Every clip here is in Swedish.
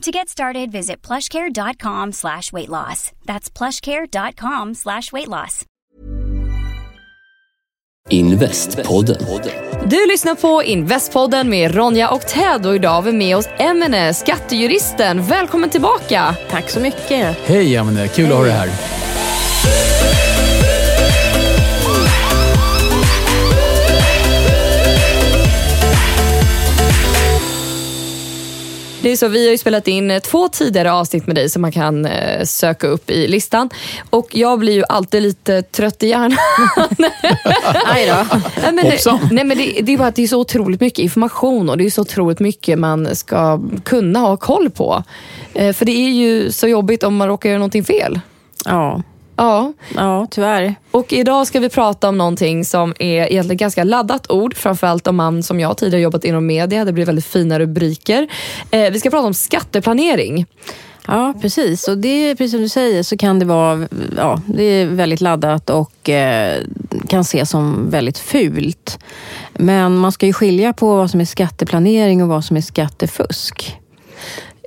To get started, visit plushcare.com slash weight loss. That's plushcare.com slash weight loss. Investpodden. Du lyssnar på Investpodden med Ronja och Ted och idag har vi med oss Emine, skattejuristen. Välkommen tillbaka! Tack så mycket. Hej Emine, kul att ha dig här. Det är så, vi har ju spelat in eh, två tidigare avsnitt med dig som man kan eh, söka upp i listan. Och jag blir ju alltid lite trött i hjärnan. Aj då. nej, men, Hoppsan. nej, men det, det är bara att det är så otroligt mycket information och det är så otroligt mycket man ska kunna ha koll på. Eh, för det är ju så jobbigt om man råkar göra någonting fel. Ja. Ja, ja, tyvärr. och idag ska vi prata om någonting som är egentligen ganska laddat ord, framförallt om man som jag tidigare jobbat inom media, det blir väldigt fina rubriker. Eh, vi ska prata om skatteplanering. Ja, precis. Och det precis som du säger så kan det vara ja, det är väldigt laddat och eh, kan ses som väldigt fult. Men man ska ju skilja på vad som är skatteplanering och vad som är skattefusk.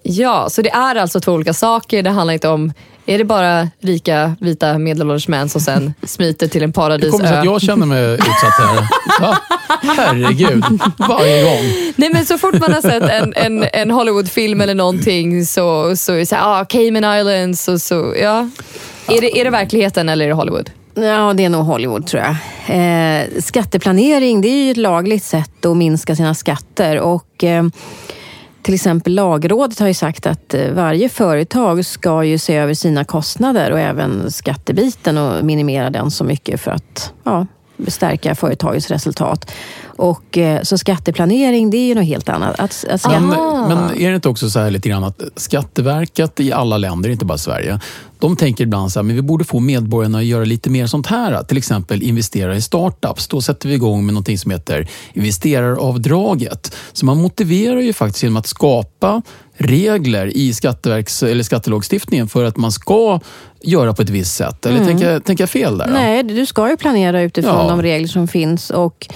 Ja, så det är alltså två olika saker. Det handlar inte om, är det bara rika vita medelålders män som sen smiter till en Det kommer paradisö? att jag känner mig utsatt här. Va? Herregud, varje gång. Nej men så fort man har sett en, en, en Hollywoodfilm eller någonting så, så är det så här, ah, Cayman Islands och så, ja. Är det, är det verkligheten eller är det Hollywood? Ja, det är nog Hollywood tror jag. Eh, skatteplanering det är ju ett lagligt sätt att minska sina skatter. Och, eh, till exempel Lagrådet har ju sagt att eh, varje företag ska ju se över sina kostnader och även skattebiten och minimera den så mycket för att ja, stärka företagets resultat. Och, eh, så skatteplanering det är ju något helt annat. Att, att. Men, men är det inte också så här lite grann att Skatteverket i alla länder, inte bara Sverige, de tänker ibland så här, men vi borde få medborgarna att göra lite mer sånt här. Till exempel investera i startups. Då sätter vi igång med något som heter investeraravdraget. Så man motiverar ju faktiskt genom att skapa regler i skatteverks, eller skattelagstiftningen för att man ska göra på ett visst sätt. Eller tänker, jag- tänker jag fel där? då? Nej, du ska ju planera utifrån Ja. de regler som finns. Och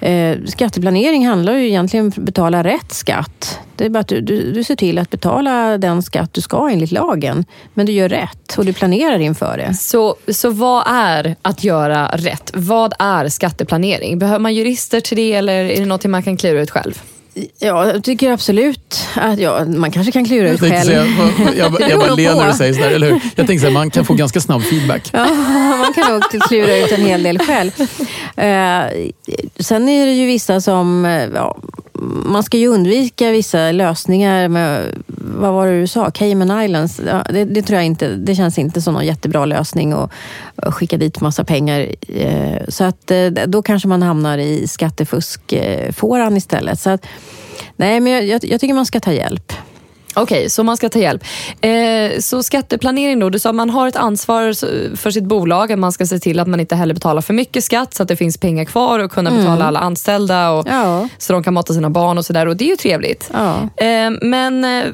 eh, Skatteplanering handlar ju egentligen om att betala rätt skatt. Det är bara att du, du, du ser till att betala den skatt du ska enligt lagen. Men du gör rätt och du planerar inför det. Så, så vad är att göra rätt? Vad är skatteplanering? Behöver man jurister till det eller är det något man kan klura ut själv? Ja, jag tycker absolut att ja, man kanske kan klura ut själv. säga, jag, jag, jag bara ler när du säger sådär, eller hur? Jag tänkte säga, man kan få ganska snabb feedback. Ja, man kan nog klura ut en hel del själv. Eh, sen är det ju vissa som... Ja, man ska ju undvika vissa lösningar med, vad var det du sa, Cayman Islands. Ja, det, det tror jag inte, det känns inte som någon jättebra lösning att att skicka dit massa pengar. Eh, så att eh, då kanske man hamnar i skattefuskfåran istället. Så att, nej, men jag, jag tycker man ska ta hjälp. Okej, så man ska ta hjälp. Eh, så skatteplanering då, du sa att man har ett ansvar för sitt bolag, att man ska se till att man inte heller betalar för mycket skatt så att det finns pengar kvar och kunna betala alla anställda och, Ja. så de kan mata sina barn och sådär och det är ju trevligt. Ja. Eh, men eh,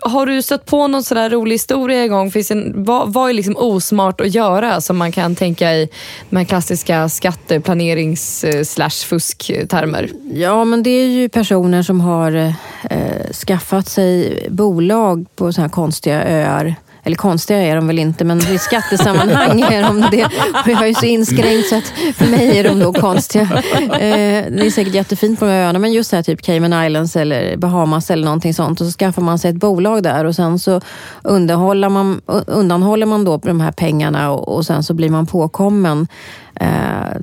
har du stött på någon sådär rolig historia en gång? Finns en, vad, vad är liksom osmart att göra som man kan tänka i de här klassiska skatteplanerings eh, slash fusktermer? Ja, men det är ju personer som har eh, skaffat sig bolag på såna här konstiga öar eller konstiga är de väl inte, men i skattesammanhang är de det. Och jag är ju så inskränkt så att för mig är de nog konstiga. Eh, det är säkert jättefint på de här öarna, men just här typ Cayman Islands eller Bahamas eller någonting sånt. Och så skaffar man sig ett bolag där och sen så undanhåller man, undanhåller man då de här pengarna och, och sen så blir man påkommen. Eh,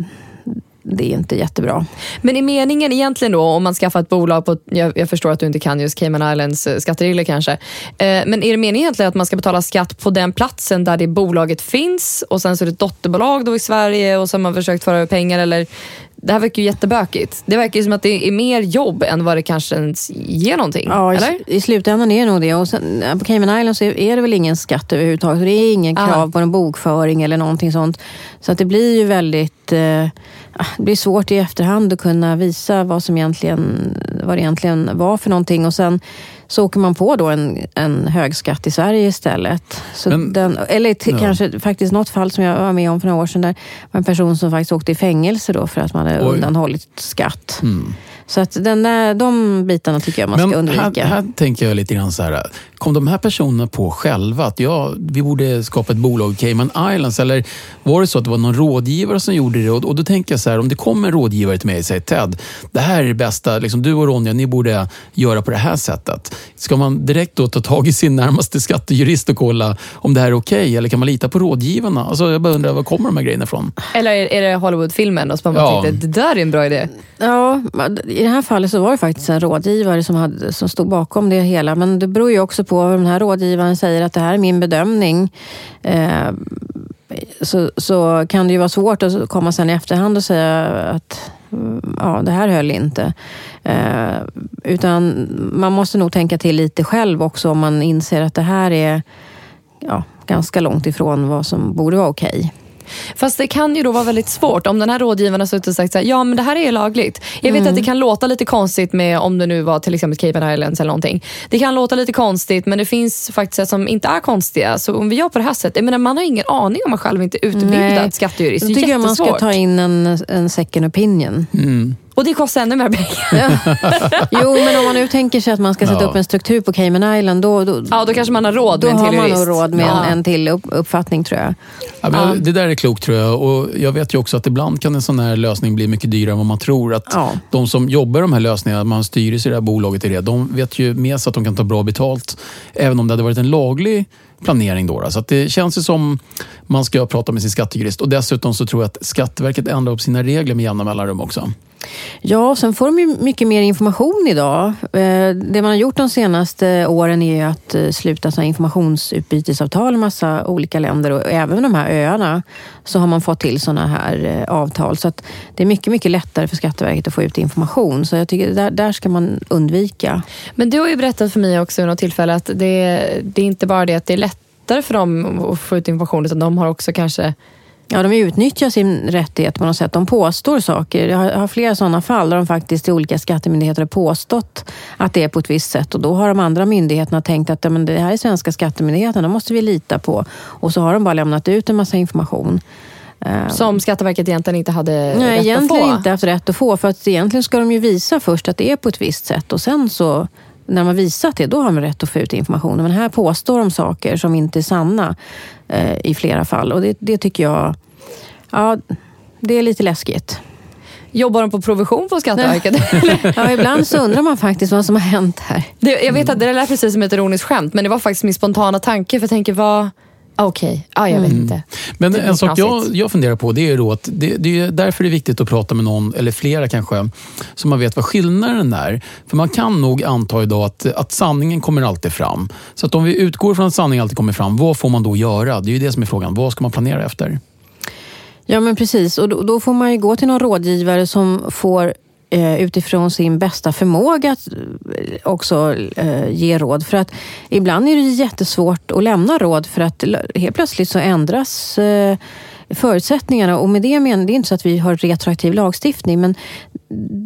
det är inte jättebra. Men är meningen egentligen då, om man skaffar ett bolag på, jag, jag förstår att du inte kan just Cayman Islands eh, skatteregler kanske, eh, men är det meningen egentligen att man ska betala skatt på den platsen där det bolaget finns och sen så är det ett dotterbolag då i Sverige och så har man försökt föra över pengar eller det här verkar ju jättebökigt. Det verkar ju som att det är mer jobb än vad det kanske ens ger någonting. Ja, eller? i, i slutändan är det nog det. Och sen, på Cayman Islands är det väl ingen skatt överhuvudtaget. Det är ingen krav Ah. på en bokföring eller någonting sånt. Så att det blir ju väldigt... Eh, det blir svårt i efterhand att kunna visa vad, som egentligen, vad det egentligen var för någonting. Och sen så åker man på då en, en hög skatt i Sverige istället. Så Men- den, eller till, Ja. kanske faktiskt något fall som jag var med om för några år sedan. Där var en person som faktiskt åkte i fängelse då för att man hade Oj. undanhållit skatt. Så att den där, de bitarna tycker jag man ska Men undvika. här, här tänker jag lite grann så här. Kom de här personerna på själva att ja, vi borde skapa ett bolag i Cayman Islands? Eller var det så att det var någon rådgivare som gjorde det? Och, och då tänker jag så här, om det kommer en rådgivare till mig och säger Ted, det här är det bästa, liksom, du och Ronja, ni borde göra på det här sättet. Ska man direkt då ta tag i sin närmaste skattejurist och kolla om det här är okej? Eller kan man lita på rådgivarna? Alltså, jag bara undrar, var kommer de här grejerna ifrån? Eller är, är det Hollywoodfilmen och så man bara Ja. tänkte, det där är en bra idé. Ja, i det här fallet så var det faktiskt en rådgivare som, hade, som stod bakom det hela. Men det beror ju också på vad den här rådgivaren säger att det här är min bedömning. Eh, så, så kan det ju vara svårt att komma sen i efterhand och säga att mm, ja, det här höll inte. Eh, utan man måste nog tänka till lite själv också om man inser att det här är ja, ganska långt ifrån vad som borde vara okej. Fast det kan ju då vara väldigt svårt om den här rådgivaren har suttit och sagt så här, ja men det här är lagligt. Jag vet att det kan låta lite konstigt med om det nu var till exempel Cayman Islands eller någonting. Det kan låta lite konstigt men det finns faktiskt sätt som inte är konstiga. Så om vi gör på det här sättet, jag menar, man har ingen aning om man själv inte är utbildad Nej. skattejurist. Då Det är tycker jag man ska jättesvårt. ta in en, en second opinion. Och det kostar ännu mer pengar. Jo, men om man nu tänker sig att man ska sätta Ja. upp en struktur på Cayman Island, då, då, Ja, då kanske man har råd då med en har till man jurist. nog råd med Ja. en, en till upp, uppfattning tror jag. Ja, men Det där är klokt tror jag. Och jag vet ju också att ibland kan en sån här lösning bli mycket dyrare än vad man tror. Att Ja. De som jobbar de här lösningarna, man styr i det här bolaget i det, de vet ju med sig att de kan ta bra betalt. Även om det hade varit en laglig planering. Då, då. Så att det känns ju som man ska prata med sin skattejurist. Och dessutom så tror jag att Skatteverket ändrar upp sina regler med jämna mellanrum också. Ja, sen får de ju mycket mer information idag. Eh, det man har gjort de senaste åren är ju att eh, sluta såna informationsutbytesavtal med massa olika länder och även de här öarna så har man fått till sådana här eh, avtal. Så att det är mycket, mycket lättare för Skatteverket att få ut information. Så jag tycker där, där ska man undvika. Men du har ju berättat för mig också vid något tillfälle att det, det är inte bara det att det är lättare för dem att få ut information utan de har också kanske Ja, de utnyttjar sin rättighet på något sätt. De påstår saker. Jag har, flera sådana fall där de faktiskt till olika skattemyndigheter har påstått att det är på ett visst sätt. Och då har de andra myndigheterna tänkt att ja, men det här är svenska skattemyndigheten, de måste vi lita på. Och så har de bara lämnat ut en massa information. Eh, som Skatteverket egentligen inte hade Nej, rätt att egentligen få. inte haft rätt att få. För att egentligen ska de ju visa först att det är på ett visst sätt. Och sen så, när man visat det, då har man rätt att få ut informationen. Men här påstår de saker som inte är sanna eh, i flera fall. Och det, det tycker jag, ja, det är lite läskigt. Jobbar de på provision på Skatteverket? Ja, ibland så undrar man faktiskt vad som har hänt här. det, jag vet att det där lät precis som ett ironiskt skämt men det var faktiskt min spontana tanke för jag tänker vad... ah, Okej, ah, jag vet inte. Men en sak jag, jag funderar på det är då att det, det är därför det är viktigt att prata med någon, eller flera kanske, så man vet vad skillnaden är. För man kan nog anta idag att, att sanningen kommer alltid fram. Så att om vi utgår från att sanningen alltid kommer fram, vad får man då göra? Det är ju det som är frågan. Vad ska man planera efter? Ja, men precis. Och då, då får man ju gå till någon rådgivare som får utifrån sin bästa förmåga att eh, också eh, ge råd. För att ibland är det jättesvårt att lämna råd för att helt plötsligt så ändras eh, förutsättningarna. Och med det menar det är inte så att vi har retroaktiv lagstiftning, men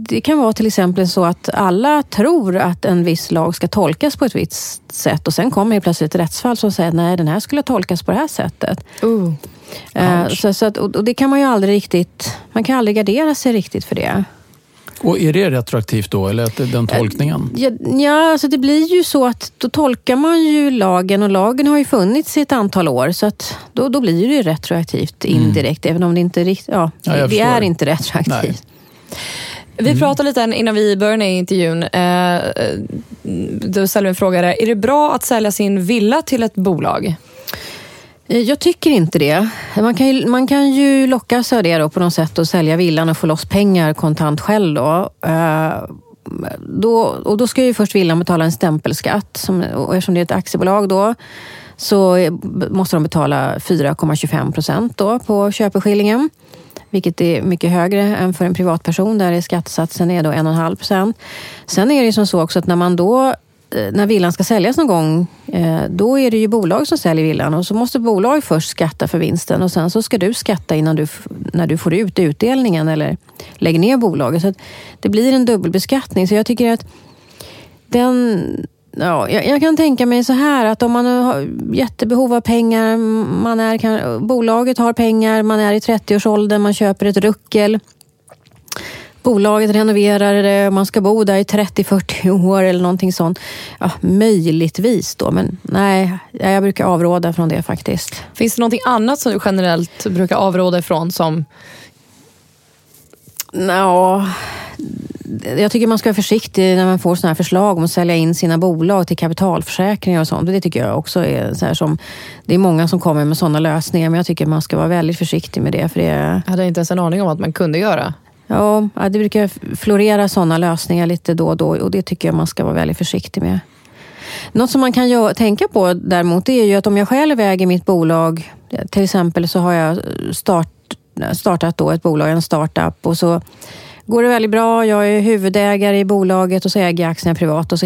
det kan vara till exempel så att alla tror att en viss lag ska tolkas på ett visst sätt och sen kommer helt plötsligt ett rättsfall som säger nej, den här skulle tolkas på det här sättet. Uh. Eh, så, så att, och och det kan man ju aldrig riktigt, man kan aldrig gardera sig riktigt för det. Och är det retroaktivt då, eller att den tolkningen? Ja, ja alltså det blir ju så att då tolkar man ju lagen och lagen har ju funnits i ett antal år så att då, då blir det ju retroaktivt indirekt, även om det inte riktigt, ja, Ja, det är inte retroaktivt. Nej. Vi pratade lite innan vi började den intervjun. Eh, du ställde en fråga där. Är det bra att sälja sin villa till ett bolag? Eh, jag tycker inte det. Man kan ju, man kan ju lockas av det då på något sätt och sälja villan och få loss pengar kontant själv. Då. Eh, då, och då ska ju först villan betala en stämpelskatt. Som, och eftersom det är ett aktiebolag då så måste de betala 4,25 procent på köpeskillingen. Vilket är mycket högre än för en privatperson där skattesatsen är då 1,5 procent. Sen är det ju som så också att när man då Eh, när villan ska säljas någon gång, eh, då är det ju bolag som säljer villan och så måste bolag först skatta för vinsten och sen så ska du skatta innan du, när du får ut utdelningen eller lägger ner bolaget. Så att det blir en dubbelbeskattning. Så jag tycker att den... Ja, jag, jag kan tänka mig så här att om man har jättebehov av pengar, man är, kan, bolaget har pengar, man är i 30-årsåldern, man köper ett ruckel bolaget renoverar det och man ska bo där i 30-40 år eller någonting sånt. Ja, möjligtvis då, men nej, jag brukar avråda från det faktiskt. Finns det någonting annat som du generellt brukar avråda ifrån som Ja, jag tycker man ska vara försiktig när man får sådana här förslag om att sälja in sina bolag till kapitalförsäkringar och sånt. Det tycker jag också är så här som... Det är många som kommer med sådana lösningar, men jag tycker man ska vara väldigt försiktig med det. För det jag hade inte ens en aning om att man kunde göra? Ja, det brukar florera sådana lösningar lite då och då och det tycker jag man ska vara väldigt försiktig med. Något som man kan gö- tänka på däremot det är ju att om jag själv äger mitt bolag, till exempel så har jag start, startat då ett bolag, en startup och så går det väldigt bra. Jag är huvudägare i bolaget och så äger jag aktierna privat och så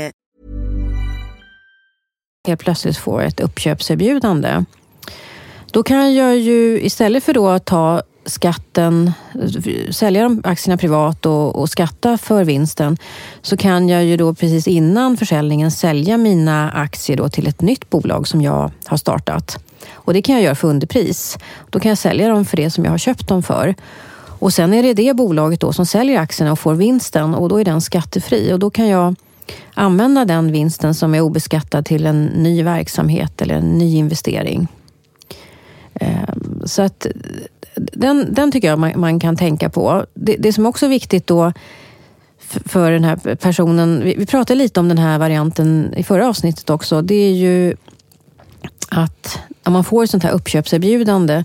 Helt plötsligt får ett uppköpserbjudande. Då kan jag ju istället för då att ta skatten, sälja de aktierna privat och, och skatta för vinsten, så kan jag ju då precis innan försäljningen sälja mina aktier då till ett nytt bolag som jag har startat. Och det kan jag göra för underpris. Då kan jag sälja dem för det som jag har köpt dem för. Och sen är det det bolaget då som säljer aktierna och får vinsten och då är den skattefri och då kan jag använda den vinsten som är obeskattad till en ny verksamhet eller en ny investering. Ehm, så att den, den tycker jag man, man kan tänka på. Det, det som också är viktigt då för den här personen, vi, vi pratade lite om den här varianten i förra avsnittet också, det är ju att när man får ett sånt här uppköpserbjudande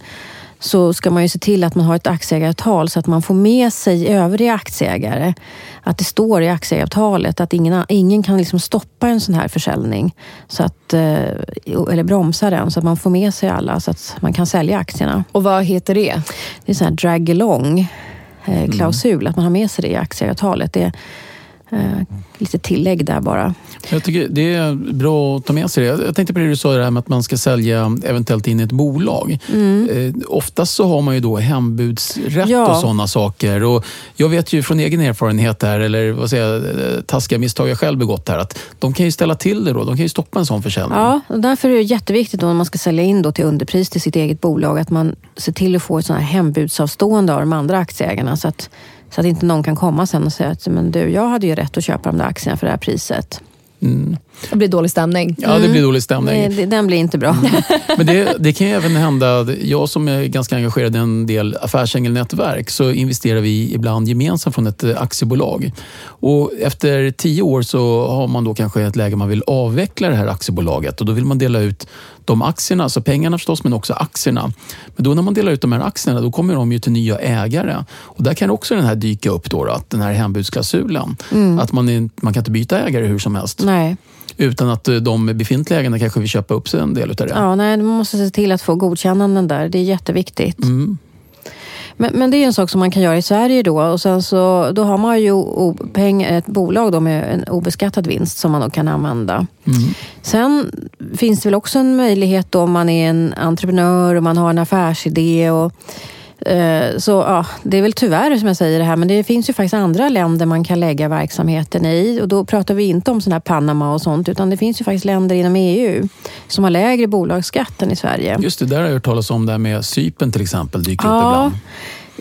så ska man ju se till att man har ett aktieägaravtal så att man får med sig övriga aktieägare. Att det står i aktieägaravtalet att ingen, ingen kan liksom stoppa en sån här försäljning. Så att, eh, eller bromsa den så att man får med sig alla så att man kan sälja aktierna. Och vad heter det? Det är en sån här drag along eh, klausul, att man har med sig det i aktieavtalet. Det, Eh, lite tillägg där bara. Jag tycker det är bra att ta med sig det. Jag tänkte på det du sa, det här med att man ska sälja eventuellt in i ett bolag. Mm. Eh, oftast så har man ju då hembudsrätt ja. och sådana saker. Och jag vet ju från egen erfarenhet här, eller vad säger jag, eh, taskiga misstag jag själv begått här, att de kan ju ställa till det då. De kan ju stoppa en sån försäljning. Ja, och därför är det jätteviktigt då när man ska sälja in då till underpris till sitt eget bolag, att man ser till att få ett sånt här hembudsavstående av de andra aktieägarna. Så att så att inte någon kan komma sen och säga att men du, jag hade ju rätt att köpa de där aktierna för det här priset. Mm. Det blir dålig stämning. Ja, det blir dålig stämning. Mm. Den blir inte bra. Men det, det, kan ju även hända, jag som är ganska engagerad i en del affärsängelnätverk, så investerar vi ibland gemensamt från ett eh, aktiebolag. Och efter tio år så har man då kanske ett läge man vill avveckla det här aktiebolaget och då vill man dela ut de aktierna, alltså pengarna förstås, men också aktierna. Men då när man delar ut de här aktierna, då kommer de ju till nya ägare. Och där kan också den här dyka upp, då, att den här hembudsklausulen. Mm. Att man, är, man kan inte byta ägare hur som helst. Nej. Utan att eh, de befintliga ägarna kanske vill köpa upp sig en del av det. Ja, nej, man måste se till att få godkännanden där. Det är jätteviktigt. Mm. Men, men, det är en sak som man kan göra i Sverige då. Och sen så, då har man ju pengar, ett bolag då med en obeskattad vinst som man då kan använda. Mm. Sen finns det väl också en möjlighet då om man är en entreprenör och man har en affärsidé. Och, så ja, det är väl tyvärr som jag säger det här, men det finns ju faktiskt andra länder man kan lägga verksamheten i. Och då pratar vi inte om sådana här Panama och sånt, utan det finns ju faktiskt länder inom EU som har lägre bolagsskatt än i Sverige. Just det, där har jag hört talas om det här med Sypen till exempel, dyker ja. upp ibland.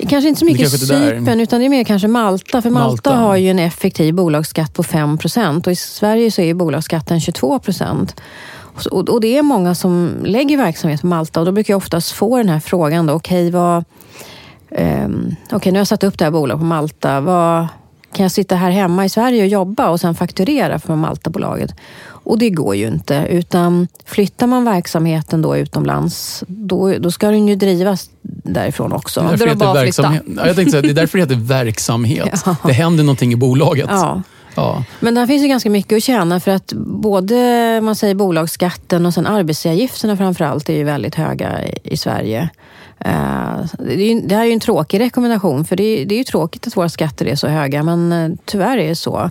Kanske inte så mycket Cypern, utan det är mer kanske Malta. För Malta, Malta, har ju en effektiv bolagsskatt på 5% och i Sverige så är bolagsskatten 22% och, det är många som lägger verksamhet på Malta och då brukar jag oftast få den här frågan. Okej, okay, um, okay, nu har jag satt upp det här bolaget på Malta. Vad, kan jag sitta här hemma i Sverige och jobba och sen fakturera från Maltabolaget? Och det går ju inte. Utan flyttar man verksamheten då utomlands, då, då ska den ju drivas därifrån också. Det är, därför det verksamhet. Ja, jag tänkte säga, det är därför det heter verksamhet. Ja. Det händer någonting i bolaget. Ja. Ja. Men där finns ju ganska mycket att tjäna för att både man säger bolagsskatten och sen arbetsgivaravgifterna framförallt är ju väldigt höga i, i Sverige. Uh, det, här är ju en tråkig rekommendation för det är, ju tråkigt att våra skatter är så höga men uh, tyvärr är det så.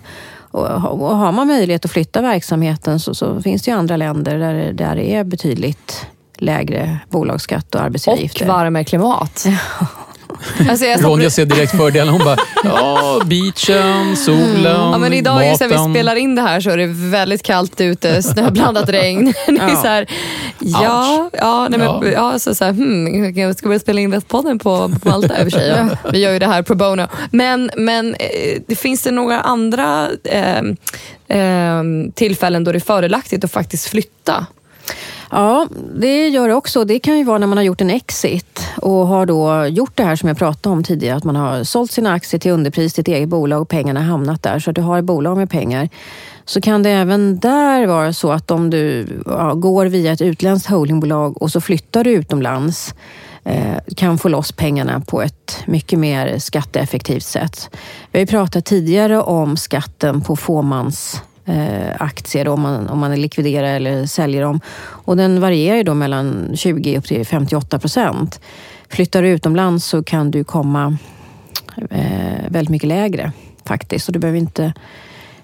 Och har man möjlighet att flytta verksamheten så, så finns det ju andra länder där, där det är betydligt lägre bolagsskatt och arbetsgivaravgifter. Och varmare klimat. Alltså Ronja ser direkt fördelen. Hon bara, ja, beachen, solen, ja, men Idag maten. är det vi spelar in det här så är det väldigt kallt ute, snöblandat regn. är så här, ja, ja, nej, men, ja. så, så här, hmm, jag ska börja spela in Västpodden på, på Malta i och för sig. Ja. Vi gör ju det här pro bono. Men, men eh, det finns det några andra eh, eh, tillfällen då det är fördelaktigt att faktiskt flytta? Ja, det gör det också. Det kan ju vara när man har gjort en exit och har då gjort det här som jag pratade om tidigare, att man har sålt sina aktier till underpris till ett eget bolag och pengarna hamnat där, så att du har ett bolag med pengar. Så kan det även där vara så att om du ja, går via ett utländskt holdingbolag och så flyttar du utomlands eh, kan få loss pengarna på ett mycket mer skatteeffektivt sätt. Vi har ju pratat tidigare om skatten på fåmans eh, aktier om man, om man likviderar eller säljer dem. Och den varierar ju då mellan 20 upp till 58 procent. Flyttar du utomlands så kan du komma eh, väldigt mycket lägre faktiskt. Och du behöver inte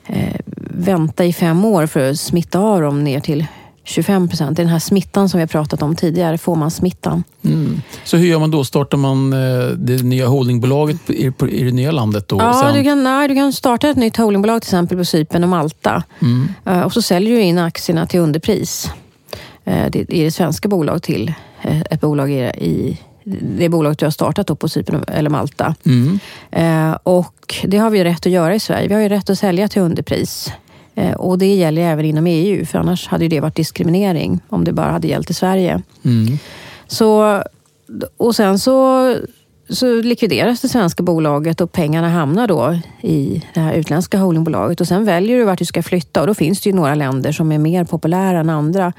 eh, vänta i fem år för att smitta av dem ner till 25 procent. Den här smittan som vi har pratat om tidigare, får man smittan. Mm. Så hur gör man då? Startar man eh, det nya holdingbolaget i, det nya landet? Då, ja, sen... du, kan, nej, du kan starta ett nytt holdingbolag till exempel på Cypern och Malta. Mm. Eh, och så säljer du in aktierna till underpris eh, i det svenska bolag till ett bolag i, det bolaget du har startat då på Cypern eller Malta. Mm. Och det har vi rätt att göra i Sverige. Vi har ju rätt att sälja till underpris. Eh, och det gäller även inom EU, för annars hade det varit diskriminering om det bara hade gällt i Sverige. Mm. Så, och sen så, så likvideras det svenska bolaget och pengarna hamnar då i det här utländska holdingbolaget. Och sen väljer du vart du ska flytta och då finns det ju några länder som är mer populära än andra.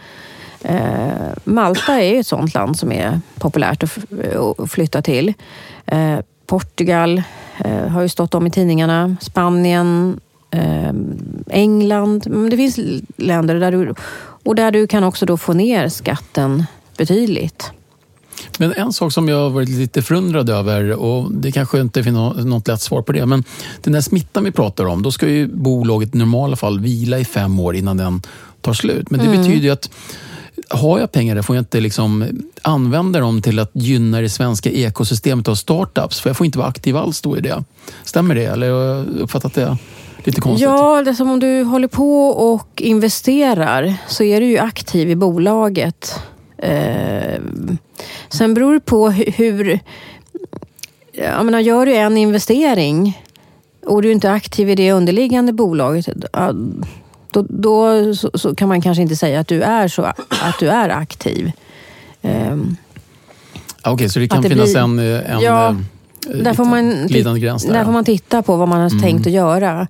Eh, Malta är ett sånt land som är populärt att flytta till. Eh, Portugal eh, har ju stått om i tidningarna. Spanien, England. Det finns länder där du, och där du kan också då få ner skatten betydligt. Men en sak som jag har varit lite förundrad över, och det kanske inte finns något lätt svar på det, men den där smittan vi pratar om, då ska ju bolaget i normala fall vila i fem år innan den tar slut. Men det mm. betyder ju att har jag pengar där får jag inte liksom använda dem till att gynna det svenska ekosystemet av startups. För jag får inte vara aktiv alls då i det. Stämmer det? Eller har jag uppfattat det lite konstigt? Ja, det som om du håller på och investerar så är du ju aktiv i bolaget. Eh, sen beror det på hur... Jag menar, gör du en investering och du är inte aktiv i det underliggande bolaget då, då så, så, kan man kanske inte säga att du är, så, att du är aktiv. Um, Okej, okay, så det kan det finnas blir, en, en ja, eh, där får man? Där får man titta på vad man har mm. tänkt att göra.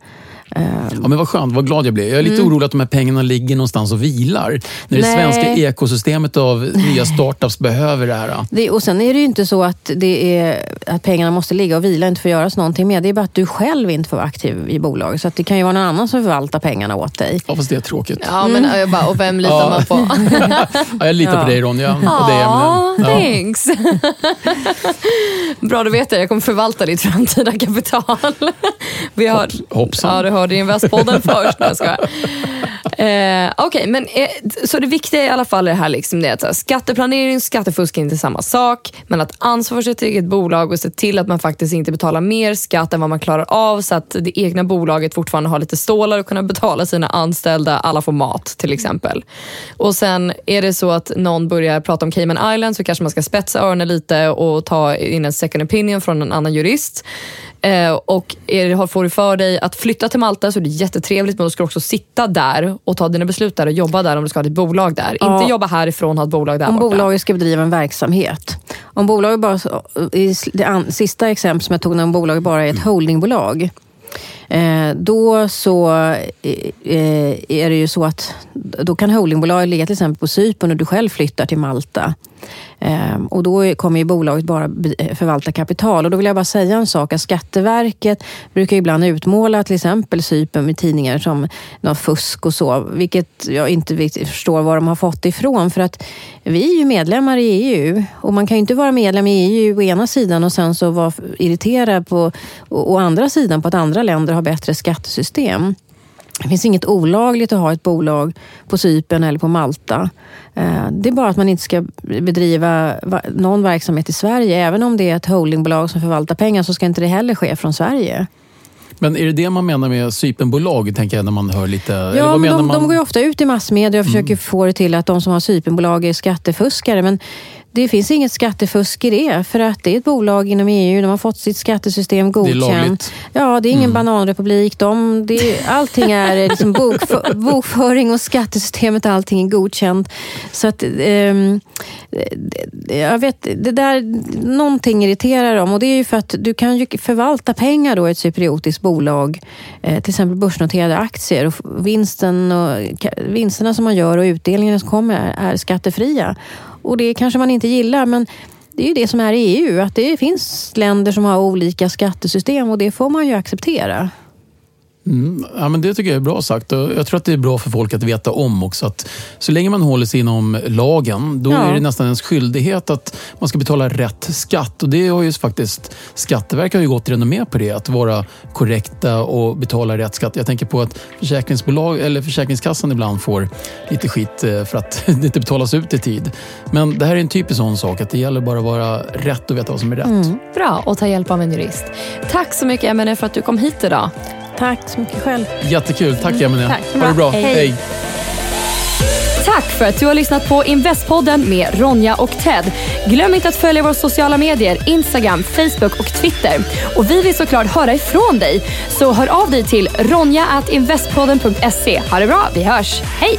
Ja, men vad skönt, vad glad jag blev. Jag är lite mm. orolig att de här pengarna ligger någonstans och vilar. När det Nej. svenska ekosystemet av nya startups behöver det här. Det, och sen är det ju inte så att, det är, att pengarna måste ligga och vila och inte få göras någonting med. Det är bara att du själv inte får vara aktiv i bolaget. Så det kan ju vara någon annan som förvaltar pengarna åt dig. Ja, fast det är tråkigt. Ja, men jag bara, och vem litar man på? ja, jag litar på dig Ronja. Och ja, dig, ja. thanks. Bra, då vet jag. Jag kommer förvalta ditt framtida kapital. Vi har, Hoppsan. Ja, du hörde Investpodden först. Nej, jag eh, Okej, okay, men eh, så det viktiga i alla fall är här liksom det att skatteplanering och skattefusk är inte samma sak. Men att ansvara för sitt eget bolag och se till att man faktiskt inte betalar mer skatt än vad man klarar av så att det egna bolaget fortfarande har lite stålar och kunna betala sina anställda, alla får mat till exempel. Och sen är det så att någon börjar prata om Cayman Island så kanske man ska spetsa öronen lite och ta in en second opinion från en annan jurist. Eh, och är, får du för dig att flytta till Malta så är det jättetrevligt men då ska du också sitta där och ta dina beslut där och jobba där om du ska ha ditt bolag där. Ja. Inte jobba härifrån och ha ett bolag där Om borta. bolaget ska bedriva en verksamhet. Om bolaget bara, i det sista exemplet som jag tog, när bolaget bara är ett holdingbolag Eh, då så eh, är det ju så att då kan holdingbolaget ligga till exempel på Cypern och du själv flyttar till Malta. Ehm, och då kommer ju bolaget bara eh, förvalta kapital. Och då vill jag bara säga en sak, att Skatteverket brukar ibland utmåla till exempel Cypern med tidningar som något fusk och så, vilket jag inte förstår var de har fått ifrån. För att vi är ju medlemmar i EU och man kan ju inte vara medlem i EU å ena sidan och sen så vara irriterad på å andra sidan på att andra länder har bättre skattesystem. Det finns inget olagligt att ha ett bolag på Cypern eller på Malta. Eh, det är bara att man inte ska bedriva någon verksamhet i Sverige. Även om det är ett holdingbolag som förvaltar pengar så ska inte det heller ske från Sverige. Men är det det man menar med Cypernbolag, tänker jag, när man hör lite... Ja, men de, man... de går ju ofta ut i massmedia och försöker mm. få det till att de som har Cypernbolag är skattefuskare. Men det finns inget skattefusk i det, för att det är ett bolag inom EU. De har fått sitt skattesystem godkänt. Det är lagligt. Ja, det är ingen mm. bananrepublik. De, det, allting är liksom bokför, bokföring och skattesystemet, allting är godkänt. Så att, um, jag vet, det där, någonting irriterar dem och det är ju för att du kan ju förvalta pengar då i ett cypriotiskt bolag, eh, till exempel börsnoterade aktier och vinsten och vinsterna som man gör och utdelningen som kommer är, är skattefria. Och det kanske man inte gillar, men det är ju det som är EU. Att det finns länder som har olika skattesystem och det får man ju acceptera. Mm, ja, men det tycker jag är bra sagt. Jag tror att det är bra för folk att veta om också. Att så länge man håller sig inom lagen, då ja. är det nästan ens skyldighet att man ska betala rätt skatt. Och det har ju faktiskt Skatteverket har ju gått renommé på det, att vara korrekta och betala rätt skatt. Jag tänker på att försäkringsbolag, eller Försäkringskassan ibland får lite skit eh, för att det inte betalas ut i tid. Men det här är en typisk sån sak, att det gäller bara att vara rätt och veta vad som är rätt. Mm, bra, och ta hjälp av en jurist. Tack så mycket Emelie för att du kom hit idag. Tack så mycket själv. Jättekul. Tack Emelie. Tack. Ha det bra. Hej. Hej. Tack för att du har lyssnat på Investpodden med Ronja och Ted. Glöm inte att följa våra sociala medier, Instagram, Facebook och Twitter. Och vi vill såklart höra ifrån dig. Så hör av dig till ronja.investpodden.se. Ha det bra, vi hörs. Hej!